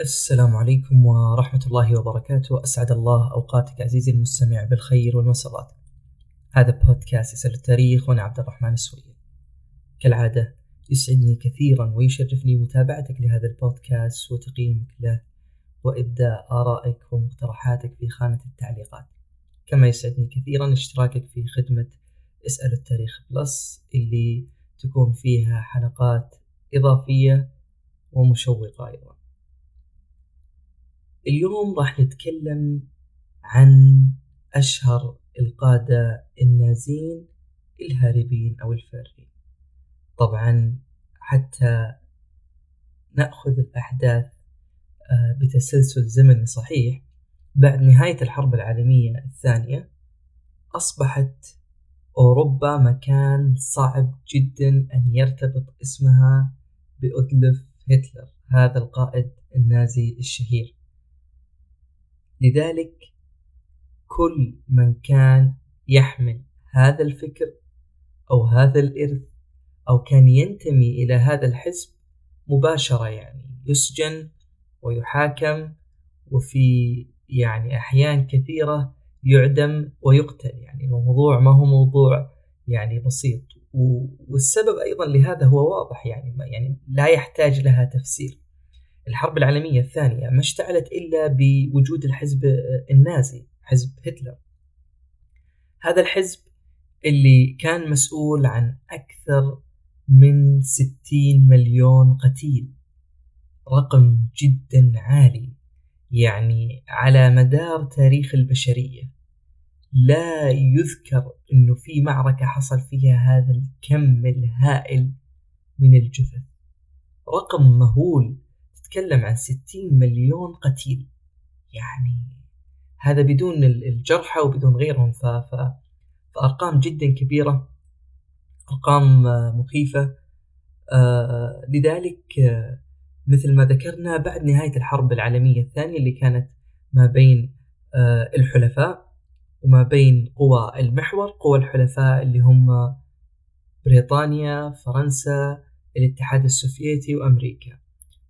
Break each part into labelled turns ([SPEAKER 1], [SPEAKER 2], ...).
[SPEAKER 1] السلام عليكم ورحمة الله وبركاته. أسعد الله أوقاتك عزيزي المستمع بالخير والمسرات. هذا بودكاست يسأل التاريخ وأنا عبد الرحمن السويد. كالعادة يسعدني كثيرا ويشرفني متابعتك لهذا البودكاست وتقييمك له وإبداء آرائك ومقترحاتك في خانة التعليقات. كما يسعدني كثيرا اشتراكك في خدمة اسأل التاريخ بلس اللي تكون فيها حلقات إضافية ومشوقة أيضا. اليوم راح نتكلم عن أشهر القادة النازين الهاربين أو الفارين. طبعا حتى نأخذ الأحداث آه، بتسلسل زمني صحيح بعد نهاية الحرب العالمية الثانية. أصبحت أوروبا مكان صعب جدا أن يرتبط اسمها بأدلف هتلر هذا القائد النازي الشهير. لذلك كل من كان يحمل هذا الفكر أو هذا الإرث أو كان ينتمي إلى هذا الحزب مباشرة يعني يسجن ويحاكم وفي يعني أحيان كثيرة يعدم ويقتل. يعني الموضوع ما هو موضوع يعني بسيط. والسبب أيضا لهذا هو واضح يعني يعني لا يحتاج لها تفسير. الحرب العالمية الثانية ما اشتعلت إلا بوجود الحزب النازي حزب هتلر. هذا الحزب اللي كان مسؤول عن أكثر من 60 مليون قتيل. رقم جدا عالي يعني على مدار تاريخ البشرية. لا يذكر إنه في معركة حصل فيها هذا الكم الهائل من الجثث. رقم مهول تتكلم عن 60 مليون قتيل. يعني هذا بدون الجرحى وبدون غيرهم. ف... ف... فأرقام جدا كبيرة أرقام مخيفة. آه لذلك آه مثل ما ذكرنا بعد نهاية الحرب العالمية الثانية اللي كانت ما بين آه الحلفاء وما بين قوى المحور قوى الحلفاء اللي هم بريطانيا فرنسا الاتحاد السوفيتي وأمريكا.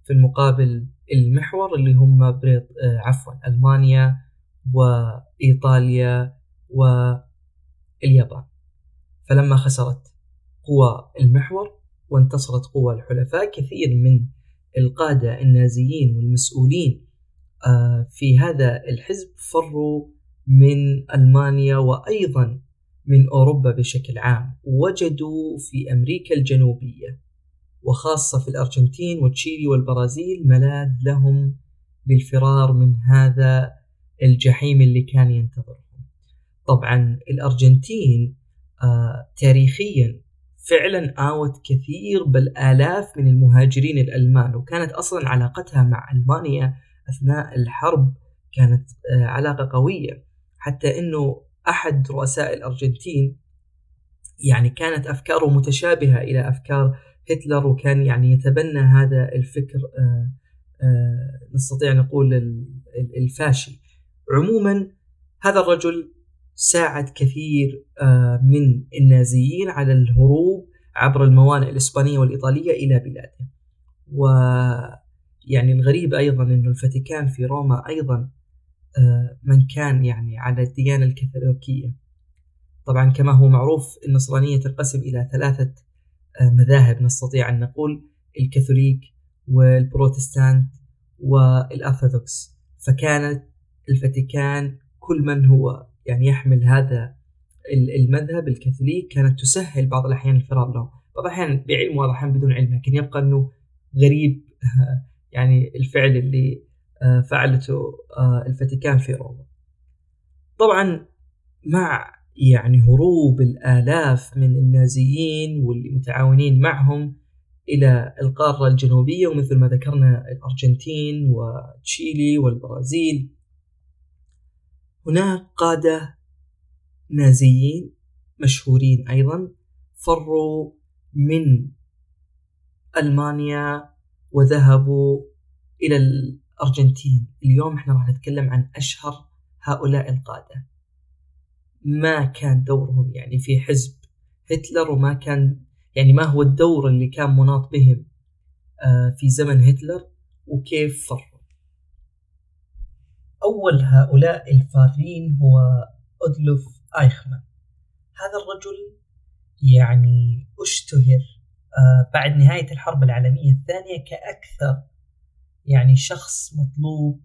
[SPEAKER 1] في المقابل المحور اللي هم بريط... آه، عفوا ألمانيا وإيطاليا واليابان. فلما خسرت قوى المحور وانتصرت قوى الحلفاء كثير من القادة النازيين والمسؤولين آه، في هذا الحزب فروا من ألمانيا وأيضا من أوروبا بشكل عام. وجدوا في أمريكا الجنوبية وخاصة في الأرجنتين وتشيلي والبرازيل ملاذ لهم للفرار من هذا الجحيم اللي كان ينتظرهم. طبعا الأرجنتين آه تاريخيا فعلا آوت كثير بالآلاف من المهاجرين الألمان وكانت أصلا علاقتها مع ألمانيا أثناء الحرب كانت آه علاقة قوية. حتى أنه أحد رؤساء الأرجنتين يعني كانت أفكاره متشابهة إلى أفكار هتلر وكان يعني يتبنى هذا الفكر آه، آه، نستطيع نقول الفاشي. عموما هذا الرجل ساعد كثير آه، من النازيين على الهروب عبر الموانئ الإسبانية والإيطالية إلى بلاده. و يعني الغريب أيضا أنه الفاتيكان في روما أيضا من كان يعني على الديانة الكاثوليكية. طبعا كما هو معروف النصرانية تنقسم إلى ثلاثة مذاهب نستطيع أن نقول الكاثوليك والبروتستانت والأرثوذكس. فكانت الفاتيكان كل من هو يعني يحمل هذا المذهب الكاثوليك كانت تسهل بعض الأحيان الفرار لهم. بعض الأحيان بعلم وبعض الأحيان بدون علم لكن يبقى أنه غريب يعني الفعل اللي آه، فعلته آه، الفاتيكان في روما. طبعا مع يعني هروب الآلاف من النازيين واللي متعاونين معهم إلى القارة الجنوبية ومثل ما ذكرنا الأرجنتين وتشيلي والبرازيل. هناك قادة نازيين مشهورين أيضا فروا من ألمانيا وذهبوا إلى الأرجنتين. اليوم إحنا راح نتكلم عن أشهر هؤلاء القادة. ما كان دورهم يعني في حزب هتلر وما كان يعني ما هو الدور اللي كان مناط بهم آه، في زمن هتلر وكيف فروا أول هؤلاء الفارين هو أدلوف آيخمان. هذا الرجل يعني اشتهر آه، بعد نهاية الحرب العالمية الثانية كأكثر يعني شخص مطلوب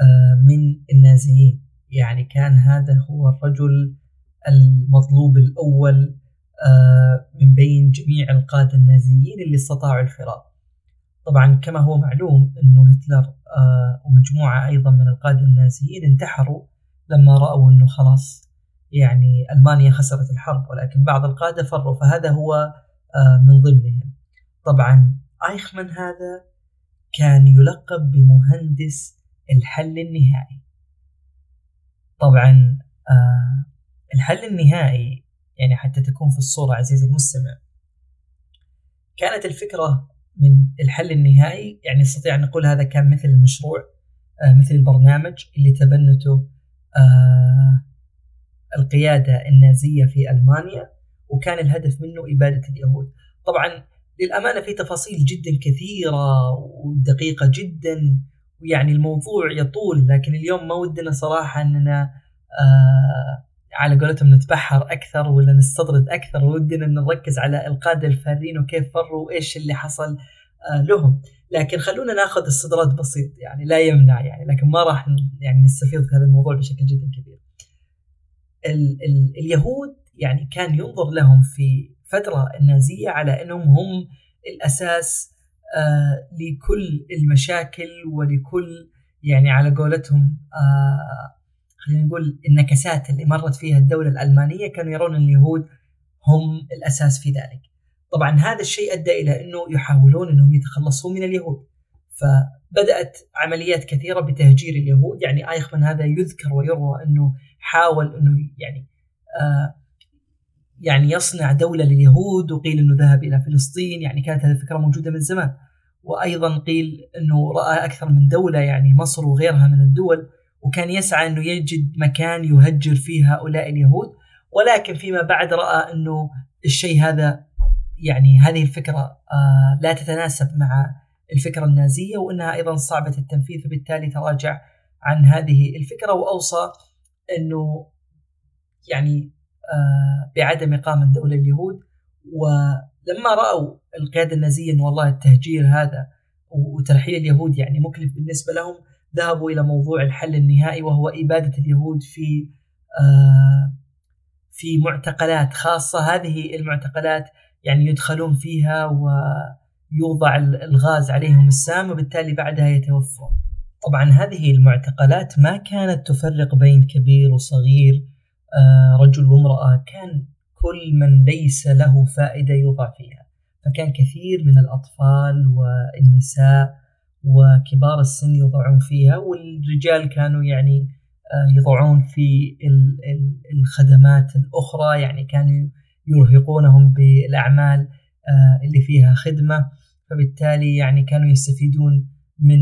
[SPEAKER 1] آه، من النازيين. يعني كان هذا هو الرجل المطلوب الأول آه، من بين جميع القادة النازيين اللي استطاعوا الفرار طبعا كما هو معلوم أنه هتلر ومجموعة أيضا من القادة النازيين انتحروا لما رأوا أنه خلاص يعني ألمانيا خسرت الحرب ولكن بعض القادة فروا فهذا هو آه، من ضمنهم. طبعا آيخمان هذا كان يلقب بمهندس الحل النهائي. طبعا آه، الحل النهائي يعني حتى تكون في الصورة عزيزي المستمع كانت الفكرة من الحل النهائي يعني نستطيع أن نقول هذا كان مثل المشروع آه، مثل البرنامج اللي تبنته القيادة النازية في ألمانيا وكان الهدف منه إبادة اليهود. طبعا للأمانة في تفاصيل جدا كثيرة ودقيقة جدا ويعني الموضوع يطول لكن اليوم ما ودنا صراحة أننا آه على قولتهم نتبحر أكثر ولا نستطرد أكثر ودنا أن نركز على القادة الفارين وكيف فروا وإيش اللي حصل آه لهم. لكن خلونا ناخذ استطراد بسيط يعني لا يمنع يعني لكن ما راح يعني نستفيض في هذا الموضوع بشكل جدا كبير. ال ال اليهود يعني كان ينظر لهم في فترة النازية على أنهم هم الأساس آه لكل المشاكل ولكل يعني على قولتهم آه خلينا نقول النكسات اللي مرت فيها الدولة الألمانية كانوا يرون اليهود هم الأساس في ذلك. طبعا هذا الشيء أدى إلى أنه يحاولون أنهم يتخلصون من اليهود. فبدأت عمليات كثيرة بتهجير اليهود. يعني آيخمان هذا يذكر ويروى أنه حاول أنه يعني آه يعني يصنع دولة لليهود وقيل أنه ذهب إلى فلسطين يعني كانت هذه الفكرة موجودة من زمان. وأيضا قيل أنه رأى أكثر من دولة يعني مصر وغيرها من الدول وكان يسعى أنه يجد مكان يهجر فيه هؤلاء اليهود. ولكن فيما بعد رأى أنه الشيء هذا يعني هذه الفكرة آه لا تتناسب مع الفكرة النازية وأنها أيضا صعبة التنفيذ فبالتالي تراجع عن هذه الفكرة وأوصى أنه يعني بعدم إقامة دولة اليهود. ولما رأوا القيادة النازية أن والله التهجير هذا وترحيل اليهود يعني مكلف بالنسبة لهم ذهبوا إلى موضوع الحل النهائي وهو إبادة اليهود في آه، في معتقلات خاصة. هذه المعتقلات يعني يدخلون فيها ويوضع الغاز عليهم السام وبالتالي بعدها يتوفون. طبعا هذه المعتقلات ما كانت تفرق بين كبير وصغير. آه، رجل وامرأة كان كل من ليس له فائدة يوضع فيها. فكان كثير من الأطفال والنساء وكبار السن يوضعون فيها والرجال كانوا يعني آه، يضعون في الخدمات الأخرى يعني كانوا يرهقونهم بالأعمال آه، اللي فيها خدمة. فبالتالي يعني كانوا يستفيدون من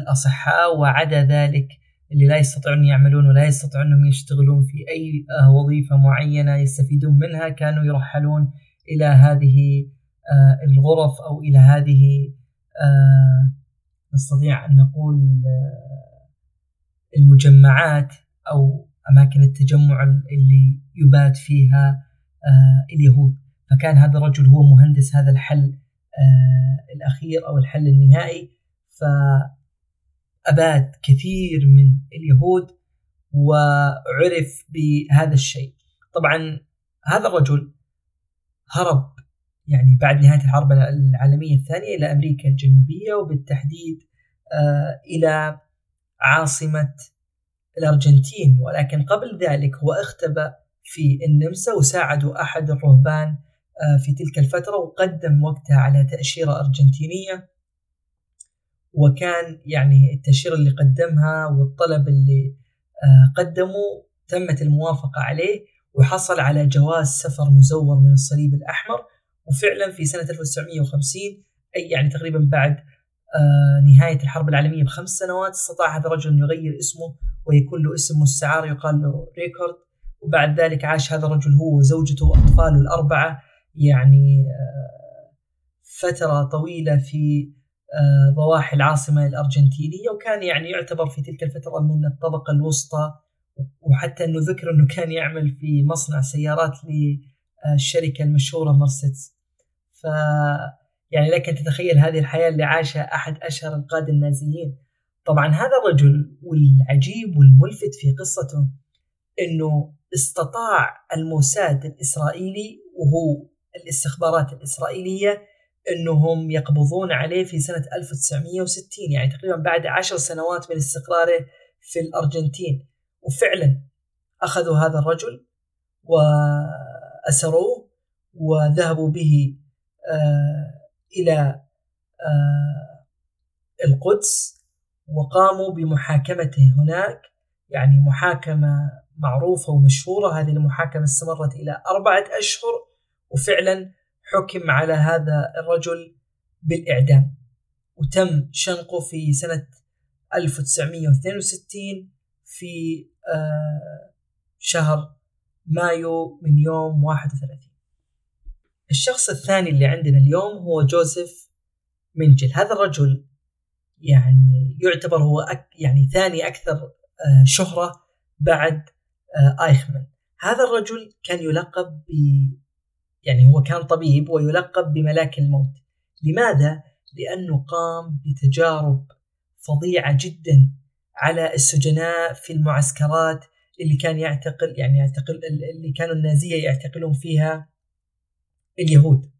[SPEAKER 1] الأصحاء وعدا ذلك اللي لا يستطيعون يعملون ولا يستطيعون أنهم يشتغلون في أي آه، وظيفة معينة يستفيدون منها كانوا يرحلون إلى هذه آه، الغرف أو إلى هذه آه، نستطيع أن نقول المجمعات أو أماكن التجمع اللي يبات فيها اليهود. فكان هذا الرجل هو مهندس هذا الحل الأخير أو الحل النهائي. ف أباد كثير من اليهود وعرف بهذا الشيء. طبعا هذا الرجل هرب يعني بعد نهاية الحرب العالمية الثانية إلى أمريكا الجنوبية وبالتحديد آه إلى عاصمة الأرجنتين. ولكن قبل ذلك هو اختبأ في النمسا وساعدوا أحد الرهبان آه في تلك الفترة وقدم وقتها على تأشيرة أرجنتينية. وكان يعني التأشيرة اللي قدمها والطلب اللي آه، قدمه تمت الموافقة عليه وحصل على جواز سفر مزور من الصليب الأحمر. وفعلا في سنة 1950 أي يعني تقريبا بعد آه، نهاية الحرب العالمية بخمس سنوات استطاع هذا الرجل أن يغير اسمه ويكون له اسم مستعار يقال له ريكورد. وبعد ذلك عاش هذا الرجل هو وزوجته وأطفاله الأربعة. يعني آه، فترة طويلة في ضواحي العاصمة الأرجنتينية وكان يعني يعتبر في تلك الفترة من الطبقة الوسطى وحتى أنه ذكر أنه كان يعمل في مصنع سيارات للشركة المشهورة مرسيدس. ف يعني لك أن تتخيل هذه الحياة اللي عاشها أحد أشهر القادة النازيين. طبعا هذا الرجل والعجيب والملفت في قصته أنه استطاع الموساد الإسرائيلي وهو الاستخبارات الإسرائيلية أنهم يقبضون عليه في سنة 1960 يعني تقريبا بعد عشر سنوات من استقراره في الأرجنتين. وفعلا أخذوا هذا الرجل وأسروه وذهبوا به آه، إلى آه، القدس وقاموا بمحاكمته هناك. يعني محاكمة معروفة ومشهورة هذه المحاكمة استمرت إلى أربعة أشهر وفعلا حكم على هذا الرجل بالإعدام. وتم شنقه في سنة 1962 في آه، شهر مايو من يوم 31 الشخص الثاني اللي عندنا اليوم هو جوزيف منجل. هذا الرجل يعني يعتبر هو أك يعني ثاني أكثر آه، شهرة بعد آه، آيخمان. هذا الرجل كان يلقب يعني هو كان طبيب ويلقب بملاك الموت لماذا؟ لأنه قام بتجارب فظيعة جدا على السجناء في المعسكرات اللي كان يعتقل يعني يعتقل اللي كانوا النازية يعتقلون فيها اليهود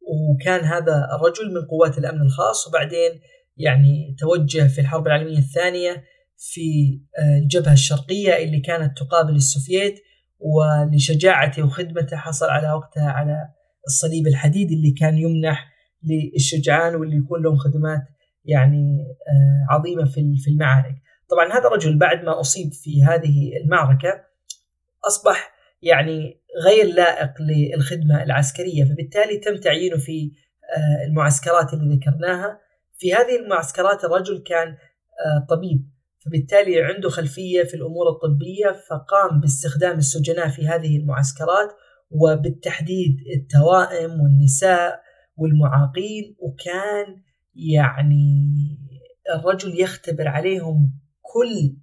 [SPEAKER 1] وكان هذا الرجل من قوات الأمن الخاص وبعدين يعني توجه في الحرب العالمية الثانية في آه، الجبهة الشرقية اللي كانت تقابل السوفييت ولشجاعته وخدمته حصل على وقتها على الصليب الحديدي اللي كان يمنح للشجعان واللي يكون لهم خدمات يعني آه، عظيمة في في المعارك. طبعا هذا الرجل بعد ما أصيب في هذه المعركة أصبح يعني غير لائق للخدمة العسكرية فبالتالي تم تعيينه في آه، المعسكرات اللي ذكرناها. في هذه المعسكرات الرجل كان آه، طبيب فبالتالي عنده خلفية في الأمور الطبية فقام باستخدام السجناء في هذه المعسكرات وبالتحديد التوائم والنساء والمعاقين وكان يعني الرجل يختبر عليهم كل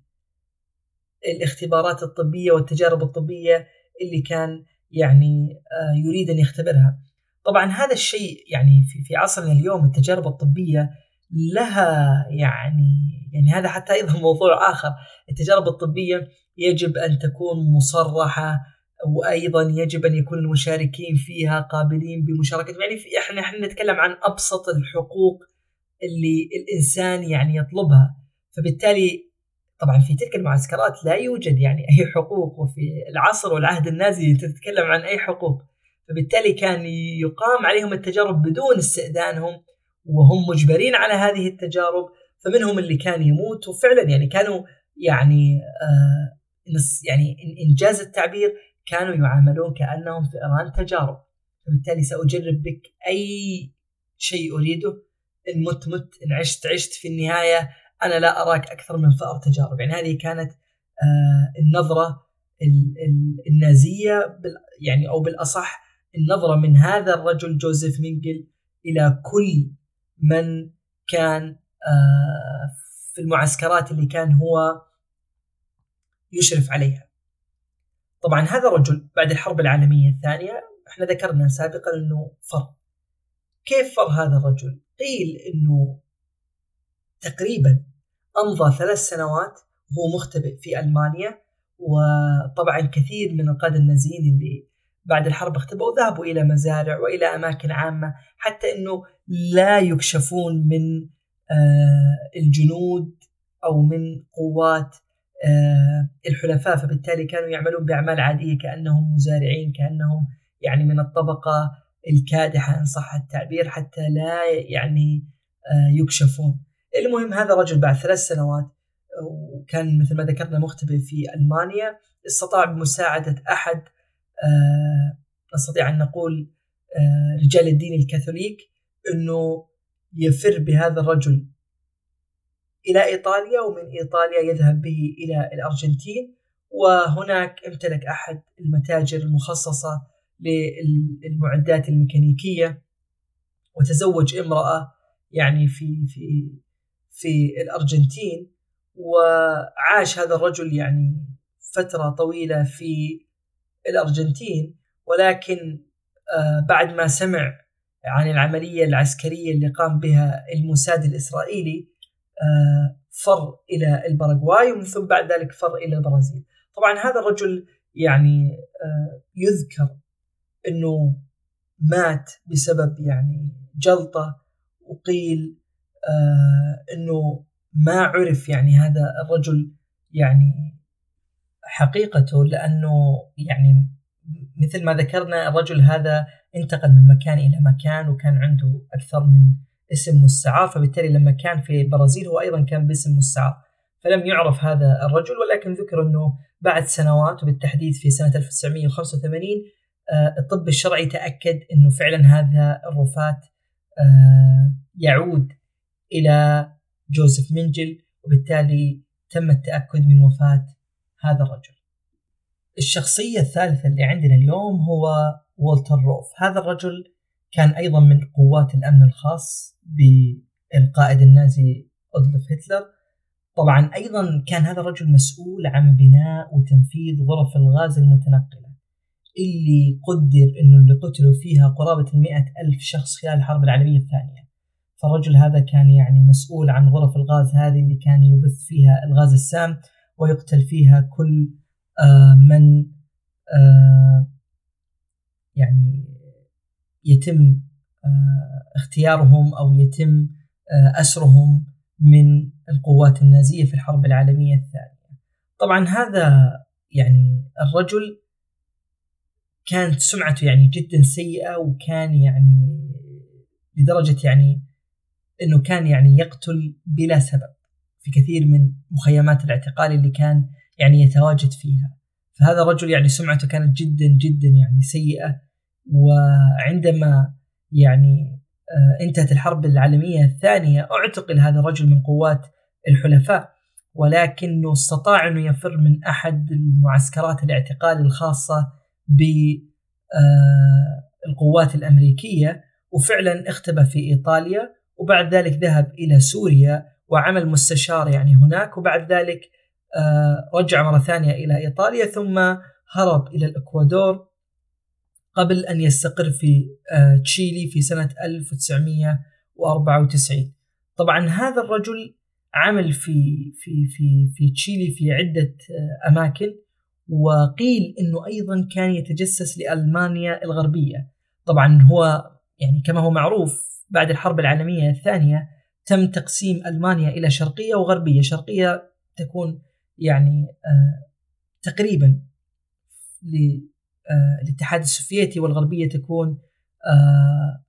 [SPEAKER 1] الاختبارات الطبية والتجارب الطبية اللي كان يعني آه، يريد أن يختبرها. طبعا هذا الشيء يعني في في عصرنا اليوم التجارب الطبية لها يعني يعني هذا حتى أيضا موضوع آخر، التجارب الطبية يجب أن تكون مصرحة وأيضا يجب أن يكون المشاركين فيها قابلين بمشاركه يعني في إحنا إحنا نتكلم عن أبسط الحقوق اللي الإنسان يعني يطلبها. فبالتالي طبعا في تلك المعسكرات لا يوجد يعني أي حقوق وفي العصر والعهد النازي تتكلم عن أي حقوق. فبالتالي كان يقام عليهم التجارب بدون استئذانهم. وهم مجبرين على هذه التجارب فمنهم اللي كان يموت وفعلا يعني كانوا يعني آه يعني إنجاز التعبير كانوا يعاملون كأنهم فئران تجارب. فبالتالي سأجرب بك أي شيء أريده. إن مت مت إن عشت عشت في النهاية أنا لا أراك أكثر من فأر تجارب. يعني هذه كانت آه النظرة النازية يعني أو بالأصح النظرة من هذا الرجل جوزيف مينجل إلى كل من كان آه في المعسكرات اللي كان هو يشرف عليها. طبعا هذا الرجل بعد الحرب العالمية الثانية إحنا ذكرنا سابقا إنه فر. كيف فر هذا الرجل؟ قيل إنه تقريبا أمضى ثلاث سنوات وهو مختبئ في ألمانيا وطبعا كثير من القادة النازيين اللي بعد الحرب اختبأوا ذهبوا إلى مزارع وإلى أماكن عامة حتى إنه لا يكشفون من آه، الجنود أو من قوات آه، الحلفاء فبالتالي كانوا يعملون بأعمال عادية كأنهم مزارعين كأنهم يعني من الطبقة الكادحة إن صح التعبير حتى لا يعني آه، يكشفون. المهم هذا الرجل بعد ثلاث سنوات وكان مثل ما ذكرنا مختبئ في ألمانيا استطاع بمساعدة أحد آه، نستطيع أن نقول رجال الدين الكاثوليك إنه يفر بهذا الرجل إلى إيطاليا ومن إيطاليا يذهب به إلى الأرجنتين وهناك امتلك أحد المتاجر المخصصة للمعدات الميكانيكية وتزوج امرأة يعني في في في الأرجنتين وعاش هذا الرجل يعني فترة طويلة في الأرجنتين ولكن آه، بعد ما سمع عن العملية العسكرية اللي قام بها الموساد الإسرائيلي آه، فر إلى الباراغواي ومن ثم بعد ذلك فر إلى البرازيل. طبعا هذا الرجل يعني آه، يذكر إنه مات بسبب يعني جلطة وقيل إنه ما عرف يعني هذا الرجل يعني حقيقته لأنه يعني مثل ما ذكرنا الرجل هذا انتقل من مكان إلى مكان وكان عنده أكثر من اسم مستعار فبالتالي لما كان في البرازيل هو أيضا كان باسم مستعار. فلم يعرف هذا الرجل ولكن ذكر أنه بعد سنوات وبالتحديد في سنة 1985 آه، الطب الشرعي تأكد أنه فعلا هذا الرفات آه، يعود إلى جوزيف منجل وبالتالي تم التأكد من وفاة هذا الرجل. الشخصية الثالثة اللي عندنا اليوم هو والتر روف، هذا الرجل كان أيضا من قوات الأمن الخاص بالقائد النازي أدولف هتلر. طبعا أيضا كان هذا الرجل مسؤول عن بناء وتنفيذ غرف الغاز المتنقلة اللي قدر إنه اللي قتلوا فيها قرابة المئة ألف شخص خلال الحرب العالمية الثانية. فالرجل هذا كان يعني مسؤول عن غرف الغاز هذه اللي كان يبث فيها الغاز السام. ويقتل فيها كل آه، من آه، يعني يتم آه، اختيارهم أو يتم أسرهم من القوات النازية في الحرب العالمية الثانية. طبعا هذا يعني الرجل كانت سمعته يعني جدا سيئة وكان يعني لدرجة يعني إنه كان يعني يقتل بلا سبب في كثير من مخيمات الاعتقال اللي كان يعني يتواجد فيها. فهذا الرجل يعني سمعته كانت جدا جدا يعني سيئة وعندما يعني آه، انتهت الحرب العالمية الثانية اعتقل هذا الرجل من قوات الحلفاء ولكنه استطاع انه يفر من أحد المعسكرات الاعتقال الخاصة بالقوات آه، الأمريكية وفعلا اختبى في إيطاليا وبعد ذلك ذهب إلى سوريا وعمل مستشار يعني هناك وبعد ذلك آه، رجع مرة ثانية إلى إيطاليا ثم هرب إلى الإكوادور قبل أن يستقر في آه، تشيلي في سنة 1994 طبعا هذا الرجل عمل في في في في تشيلي في عدة آه، أماكن وقيل أنه أيضا كان يتجسس لألمانيا الغربية. طبعا هو يعني كما هو معروف بعد الحرب العالمية الثانية تم تقسيم ألمانيا إلى شرقية وغربية. شرقية تكون يعني آه تقريبا للاتحاد آه السوفيتي والغربية تكون آه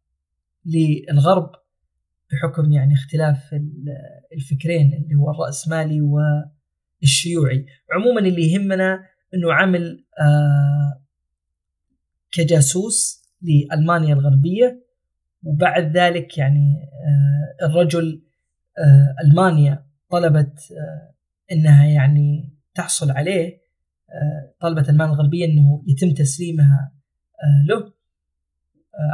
[SPEAKER 1] للغرب بحكم يعني اختلاف الفكرين اللي هو الرأسمالي والشيوعي. عموما اللي يهمنا إنه عمل كجاسوس لألمانيا الغربية. وبعد ذلك يعني آه، الرجل آه، ألمانيا طلبت آه، إنها يعني تحصل عليه طلبت المانيا الغربية إنه يتم تسليمها له.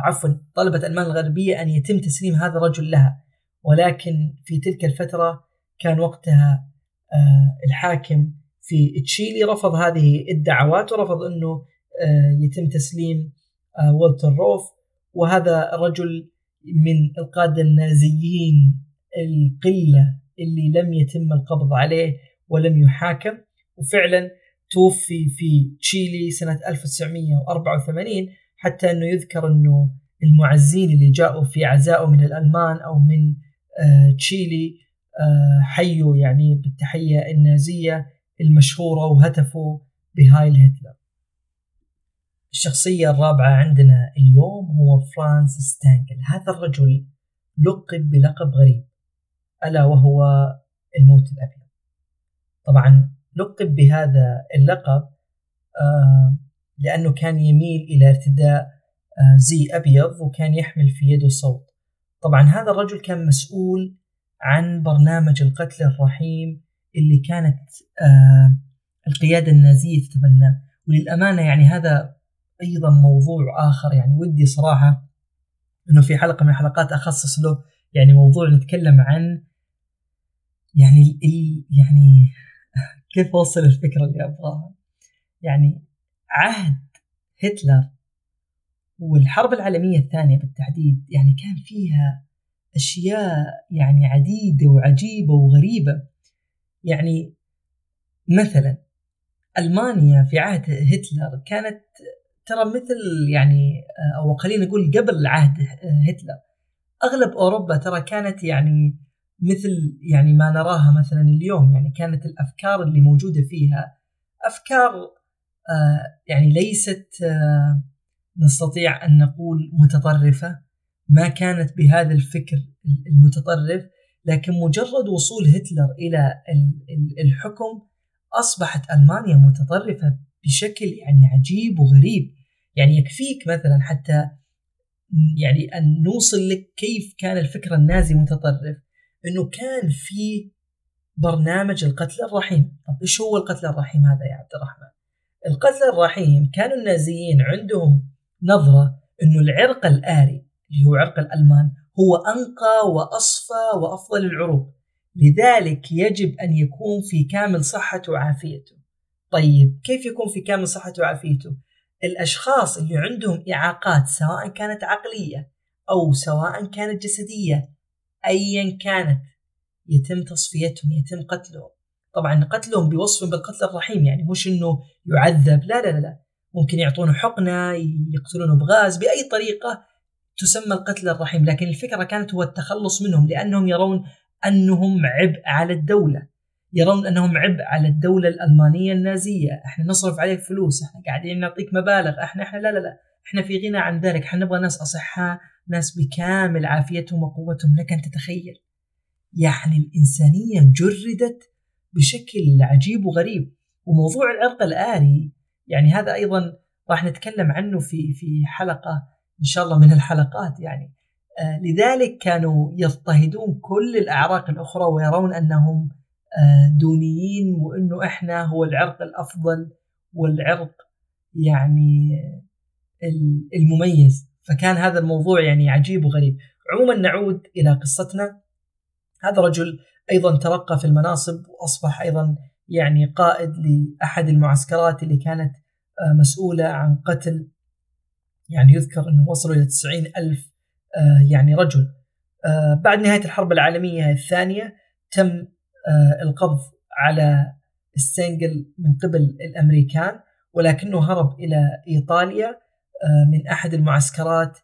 [SPEAKER 1] عفوا طلبت المانيا الغربية أن يتم تسليم هذا الرجل لها. ولكن في تلك الفترة كان وقتها الحاكم في تشيلي رفض هذه الدعوات ورفض إنه يتم تسليم والتر روف. وهذا الرجل من القادة النازيين القلة اللي لم يتم القبض عليه ولم يحاكم. وفعلا توفي في تشيلي سنة 1984 حتى أنه يذكر أنه المعزين اللي جاءوا في عزائه من الألمان أو من آه، تشيلي آه، حيوا يعني بالتحية النازية المشهورة وهتفوا ب Heil هتلر. الشخصية الرابعة عندنا اليوم هو فرانس ستانجل. هذا الرجل لقب بلقب غريب ألا وهو الموت الأبيض. طبعا لقب بهذا اللقب آه لأنه كان يميل إلى ارتداء آه زي أبيض وكان يحمل في يده صوت. طبعا هذا الرجل كان مسؤول عن برنامج القتل الرحيم اللي كانت آه القيادة النازية تتبناه. وللأمانة يعني هذا أيضا موضوع آخر يعني ودي صراحة إنه في حلقة من الحلقات أخصص له يعني موضوع نتكلم عن يعني يعني كيف أوصل الفكرة اللي أبغاها. يعني عهد هتلر والحرب العالمية الثانية بالتحديد يعني كان فيها أشياء يعني عديدة وعجيبة وغريبة. يعني مثلا ألمانيا في عهد هتلر كانت ترى مثل يعني أو خلينا نقول قبل عهد هتلر أغلب أوروبا ترى كانت يعني مثل يعني ما نراها مثلا اليوم يعني كانت الأفكار اللي موجودة فيها أفكار آه يعني ليست آه نستطيع أن نقول متطرفة ما كانت بهذا الفكر المتطرف لكن مجرد وصول هتلر إلى الحكم أصبحت ألمانيا متطرفة بشكل يعني عجيب وغريب. يعني يكفيك مثلا حتى يعني أن نوصل لك كيف كان الفكر النازي متطرف إنه كان في برنامج القتل الرحيم. طب إيش هو القتل الرحيم هذا يا عبد الرحمن؟ القتل الرحيم كانوا النازيين عندهم نظرة إنه العرق الآري اللي هو عرق الألمان هو أنقى وأصفى وأفضل العروق. لذلك يجب أن يكون في كامل صحته وعافيته. طيب كيف يكون في كامل صحته وعافيته؟ الأشخاص اللي عندهم إعاقات سواء كانت عقلية أو سواء كانت جسدية أيا كانت يتم تصفيتهم يتم قتلهم. طبعا قتلهم بوصف بالقتل الرحيم يعني مش إنه يعذب لا لا لا ممكن يعطونه حقنة يقتلونه بغاز بأي طريقة تسمى القتل الرحيم. لكن الفكرة كانت هو التخلص منهم لأنهم يرون أنهم عبء على الدولة. يرون أنهم عبء على الدولة الألمانية النازية. إحنا نصرف عليك فلوس إحنا قاعدين نعطيك مبالغ. إحنا إحنا لا لا لا. إحنا في غنى عن ذلك. إحنا نبغى ناس أصحاء ناس بكامل عافيتهم وقوتهم. لك أن تتخيل. يعني الإنسانية جردت بشكل عجيب وغريب. وموضوع العرق الآري يعني هذا أيضا راح نتكلم عنه في في حلقة إن شاء الله من الحلقات يعني. آه لذلك كانوا يضطهدون كل الأعراق الأخرى ويرون أنهم آه دونيين وأنه إحنا هو العرق الأفضل والعرق يعني المميز. فكان هذا الموضوع يعني عجيب وغريب. عموما نعود إلى قصتنا. هذا رجل أيضا ترقى في المناصب وأصبح أيضا يعني قائد لأحد المعسكرات اللي كانت آه، مسؤولة عن قتل. يعني يذكر إنه وصلوا إلى 90 ألف آه، يعني رجل. آه، بعد نهاية الحرب العالمية الثانية تم القبض على ستينجل من قبل الأمريكان ولكنه هرب إلى إيطاليا من أحد المعسكرات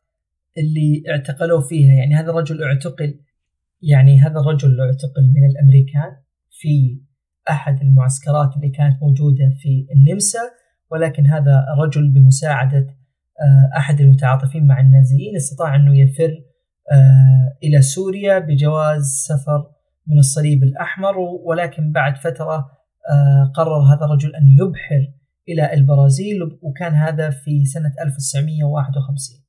[SPEAKER 1] اللي اعتقلوه فيها. يعني هذا الرجل اعتقل يعني هذا الرجل اعتقل من الأمريكان في أحد المعسكرات اللي كانت موجودة في النمسا ولكن هذا الرجل بمساعدة آه، أحد المتعاطفين مع النازيين استطاع أنه يفر آه، إلى سوريا بجواز سفر من الصليب الأحمر ولكن بعد فترة آه، قرر هذا الرجل أن يبحر إلى البرازيل وكان هذا في سنة 1951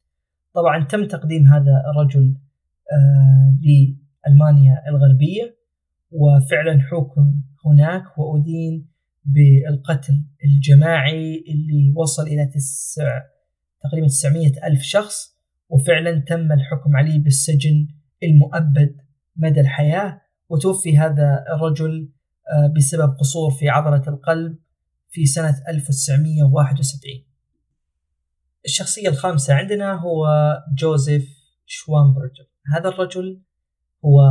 [SPEAKER 1] طبعا تم تقديم هذا الرجل ألمانيا الغربية وفعلا حكم هناك وأدين بالقتل الجماعي اللي وصل إلى تسع تقريبا 900 ألف شخص وفعلا تم الحكم عليه بالسجن المؤبد مدى الحياة. وتوفي هذا الرجل آه، بسبب قصور في عضلة القلب في سنة 1971 الشخصية الخامسة عندنا هو جوزيف شوامبرجر. هذا الرجل هو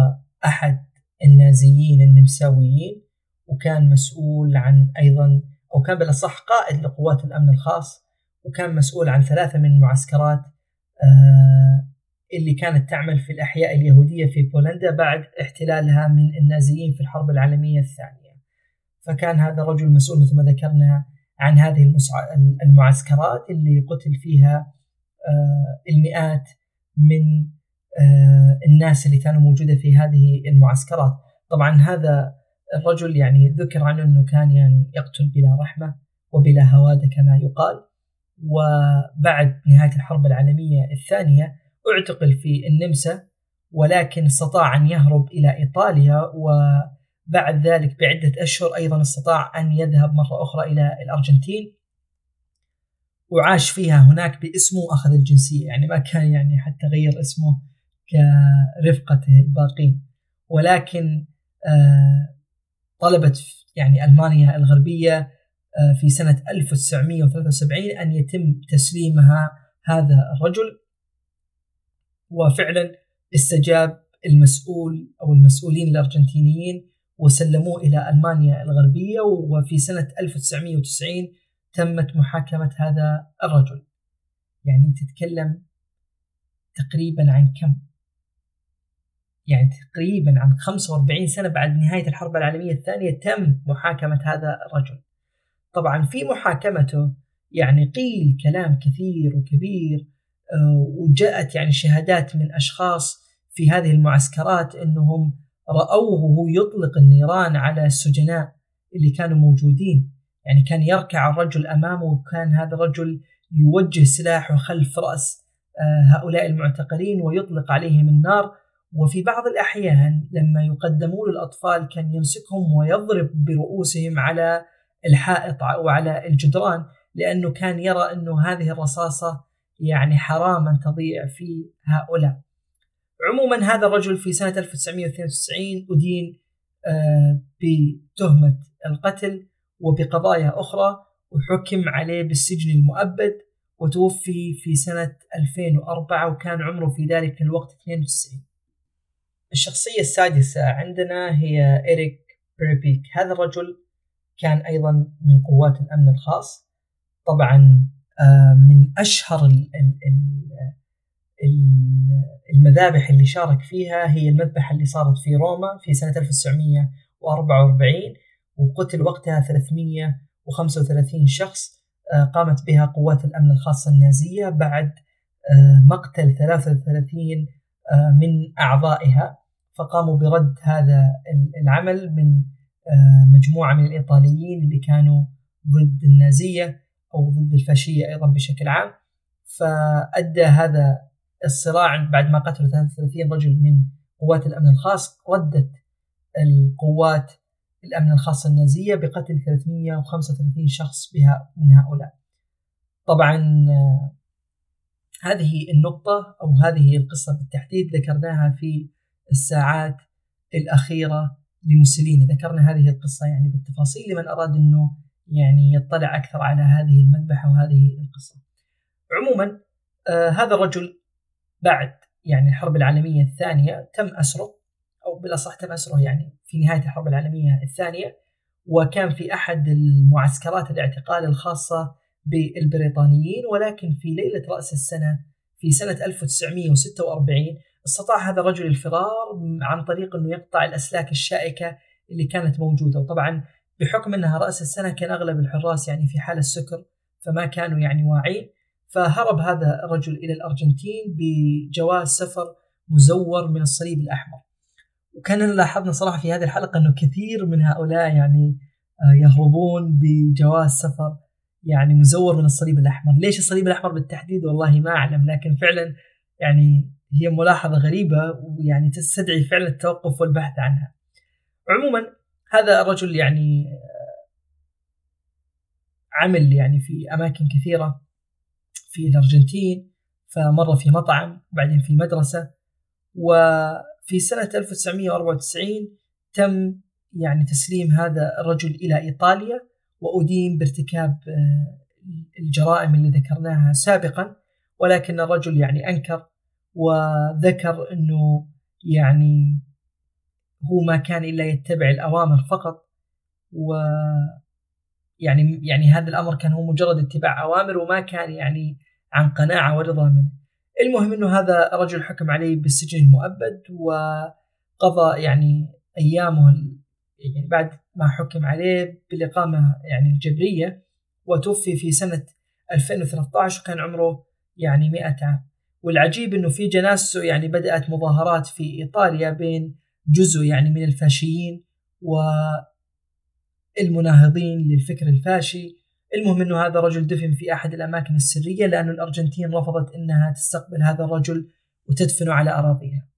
[SPEAKER 1] أحد النازيين النمساويين وكان مسؤول عن أيضا أو كان بالأصح قائد لقوات الأمن الخاص وكان مسؤول عن ثلاثة من المعسكرات آه، اللي كانت تعمل في الأحياء اليهودية في بولندا بعد احتلالها من النازيين في الحرب العالمية الثانية. فكان هذا الرجل مسؤول مثل ما ذكرنا عن هذه المعسكرات اللي قتل فيها آه، المئات من آه، الناس اللي كانوا موجودة في هذه المعسكرات. طبعا هذا الرجل يعني ذكر عنه إنه كان يعني يقتل بلا رحمة وبلا هوادة كما يقال. وبعد نهاية الحرب العالمية الثانية اعتقل في النمسا ولكن استطاع أن يهرب إلى إيطاليا وبعد ذلك بعدة أشهر أيضا استطاع أن يذهب مرة أخرى إلى الأرجنتين. وعاش فيها هناك باسمه وأخذ الجنسية يعني ما كان يعني حتى غير اسمه كرفقته الباقين. ولكن آه، طلبت يعني ألمانيا الغربية آه، في سنة 1973 أن يتم تسليمها هذا الرجل. وفعلا استجاب المسؤول أو المسؤولين الأرجنتينيين وسلموه إلى ألمانيا الغربية وفي سنة 1990 تمت محاكمة هذا الرجل. يعني تتكلم تقريبا عن كم؟ يعني تقريبا عن 45 سنة بعد نهاية الحرب العالمية الثانية تم محاكمة هذا الرجل. طبعا في محاكمته يعني قيل كلام كثير وكبير وجاءت يعني شهادات من أشخاص في هذه المعسكرات أنهم رأوه وهو يطلق النيران على السجناء اللي كانوا موجودين. يعني كان يركع الرجل أمامه وكان هذا الرجل يوجه سلاحه خلف رأس آه، هؤلاء المعتقلين ويطلق عليهم النار. وفي بعض الأحيان لما يقدمون الأطفال كان يمسكهم ويضرب برؤوسهم على الحائط أو على الجدران لأنه كان يرى أنه هذه الرصاصة يعني حراما تضيع في هؤلاء. عموما هذا الرجل في سنة 1992 أدين آه، بتهمة القتل وبقضايا أخرى وحكم عليه بالسجن المؤبد وتوفي في سنة 2004 وكان عمره في ذلك الوقت 92 الشخصية السادسة عندنا هي إريك بريبيك. هذا الرجل كان أيضا من قوات الأمن الخاص. طبعا من أشهر المذابح اللي شارك فيها هي المذبحة اللي صارت في روما في سنة 1944 وقتل وقتها 335 شخص آه، قامت بها قوات الأمن الخاصة النازية بعد آه، مقتل 33 آه، من أعضائها. فقاموا برد هذا العمل من مجموعة من الإيطاليين اللي كانوا ضد النازية. أو ضد الفاشية أيضا بشكل عام. فأدى هذا الصراع بعد ما قتلوا 33 رجل من قوات الأمن الخاص ردت القوات الأمن الخاصة النازية بقتل 335 شخص بها من هؤلاء. طبعا هذه النقطة أو هذه القصة بالتحديد ذكرناها في الساعات الأخيرة لموسوليني. ذكرنا هذه القصة يعني بالتفاصيل لمن أراد أنه يعني يطلع أكثر على هذه المذبحة وهذه القصة. عموما آه هذا الرجل بعد يعني الحرب العالمية الثانية تم أسره أو بالأصح تم أسره يعني في نهاية الحرب العالمية الثانية وكان في أحد المعسكرات الاعتقال الخاصة بالبريطانيين ولكن في ليلة رأس السنة في سنة 1946 استطاع هذا الرجل الفرار عن طريق أنه يقطع الأسلاك الشائكة اللي كانت موجودة. وطبعا بحكم أنها رأس السنة كان أغلب الحراس يعني في حالة سكر فما كانوا يعني واعين فهرب هذا الرجل إلى الأرجنتين بجواز سفر مزور من الصليب الأحمر. وكان لاحظنا صراحة في هذه الحلقة أنه كثير من هؤلاء يعني آه، يهربون بجواز سفر يعني مزور من الصليب الأحمر. ليش الصليب الأحمر بالتحديد؟ والله ما أعلم لكن فعلا يعني هي ملاحظة غريبة ويعني تستدعي فعلا التوقف والبحث عنها. عموما هذا الرجل يعني آه، عمل يعني في أماكن كثيرة في الأرجنتين فمر في مطعم وبعدين في مدرسة وفي سنة 1994 تم يعني تسليم هذا الرجل إلى إيطاليا وأدين بارتكاب آه، الجرائم اللي ذكرناها سابقا ولكن الرجل يعني أنكر وذكر أنه يعني هو ما كان إلا يتبع الأوامر فقط و يعني يعني هذا الأمر كان هو مجرد اتباع أوامر وما كان يعني عن قناعة ورضا منه. المهم إنه هذا الرجل حكم عليه بالسجن المؤبد وقضى يعني أيامه يعني بعد ما حكم عليه بالإقامة يعني الجبرية وتوفي في سنة 2013 وكان عمره يعني 100 عام. والعجيب إنه في جنازته يعني بدأت مظاهرات في إيطاليا بين جزء يعني من الفاشيين و المناهضين للفكر الفاشي. المهم إنه هذا الرجل دفن في أحد الأماكن السرية لأنه الأرجنتين رفضت إنها تستقبل هذا الرجل وتدفنه على أراضيها.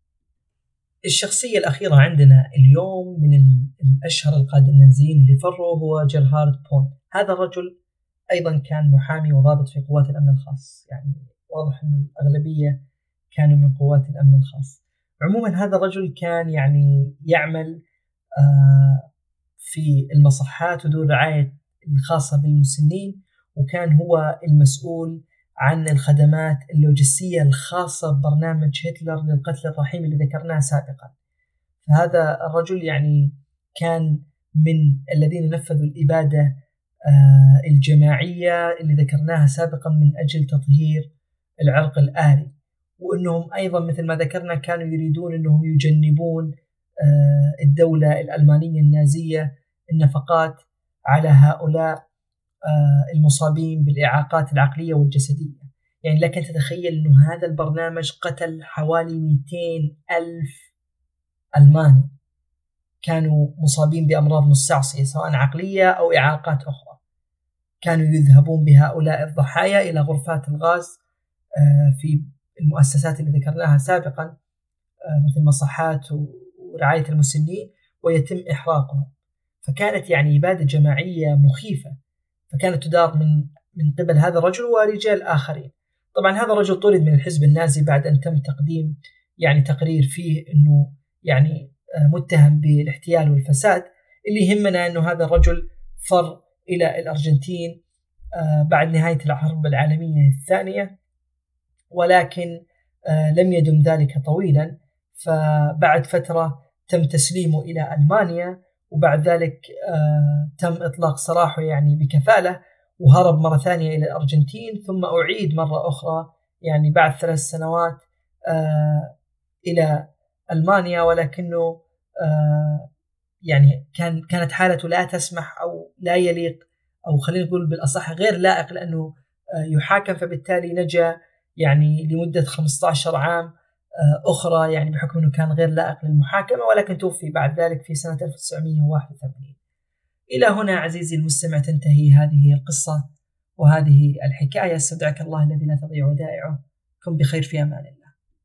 [SPEAKER 1] الشخصية الأخيرة عندنا اليوم من الأشهر القاده النازيين اللي فروا هو جيرهارد بون، هذا الرجل أيضا كان محامي وضابط في قوات الأمن الخاص، يعني واضح إنه الأغلبية كانوا من قوات الأمن الخاص. عموما هذا الرجل كان يعني يعمل آه، في المصحات ودور الرعاية الخاصة بالمسنين وكان هو المسؤول عن الخدمات اللوجستية الخاصة ببرنامج هتلر للقتل الرحيم اللي ذكرناه سابقا. فهذا الرجل يعني كان من الذين نفذوا الإبادة آه، الجماعية اللي ذكرناها سابقا من أجل تطهير العرق الآري. وأنهم أيضا مثل ما ذكرنا كانوا يريدون أنهم يجنبون آه، الدولة الألمانية النازية النفقات على هؤلاء آه، المصابين بالإعاقات العقلية والجسدية. يعني لك أن تتخيل أنه هذا البرنامج قتل حوالي 200 ألف ألماني كانوا مصابين بأمراض مستعصية سواء عقلية أو إعاقات أخرى. كانوا يذهبون بهؤلاء الضحايا إلى غرفات الغاز آه، في المؤسسات اللي ذكرناها سابقا آه، مثل مصحات ورعاية المسنين ويتم إحراقهم. فكانت يعني إبادة جماعية مخيفة. فكانت تدار من من قبل هذا الرجل ورجال آخرين. طبعا هذا الرجل طرد من الحزب النازي بعد أن تم تقديم يعني تقرير فيه أنه يعني آه، متهم بالاحتيال والفساد اللي يهمنا أنه هذا الرجل فر إلى الأرجنتين آه، بعد نهاية الحرب العالمية الثانية. ولكن آه، لم يدم ذلك طويلا. فبعد فترة تم تسليمه إلى ألمانيا وبعد ذلك تم إطلاق سراحه يعني بكفالة وهرب مرة ثانية إلى الأرجنتين. ثم أعيد مرة أخرى يعني بعد ثلاث سنوات إلى ألمانيا. ولكنه آه، يعني كان كانت حالته لا تسمح أو لا يليق أو خلينا نقول بالأصح غير لائق لأنه آه، يحاكم. فبالتالي نجا يعني لمدة 15 عام آه، أخرى يعني بحكم إنه كان غير لائق للمحاكمة ولكن توفي بعد ذلك في سنة 1981. إلى هنا عزيزي المستمع تنتهي هذه القصة وهذه الحكاية أستودعك الله الذي لا تضيع ودائعه كن بخير في أمان الله.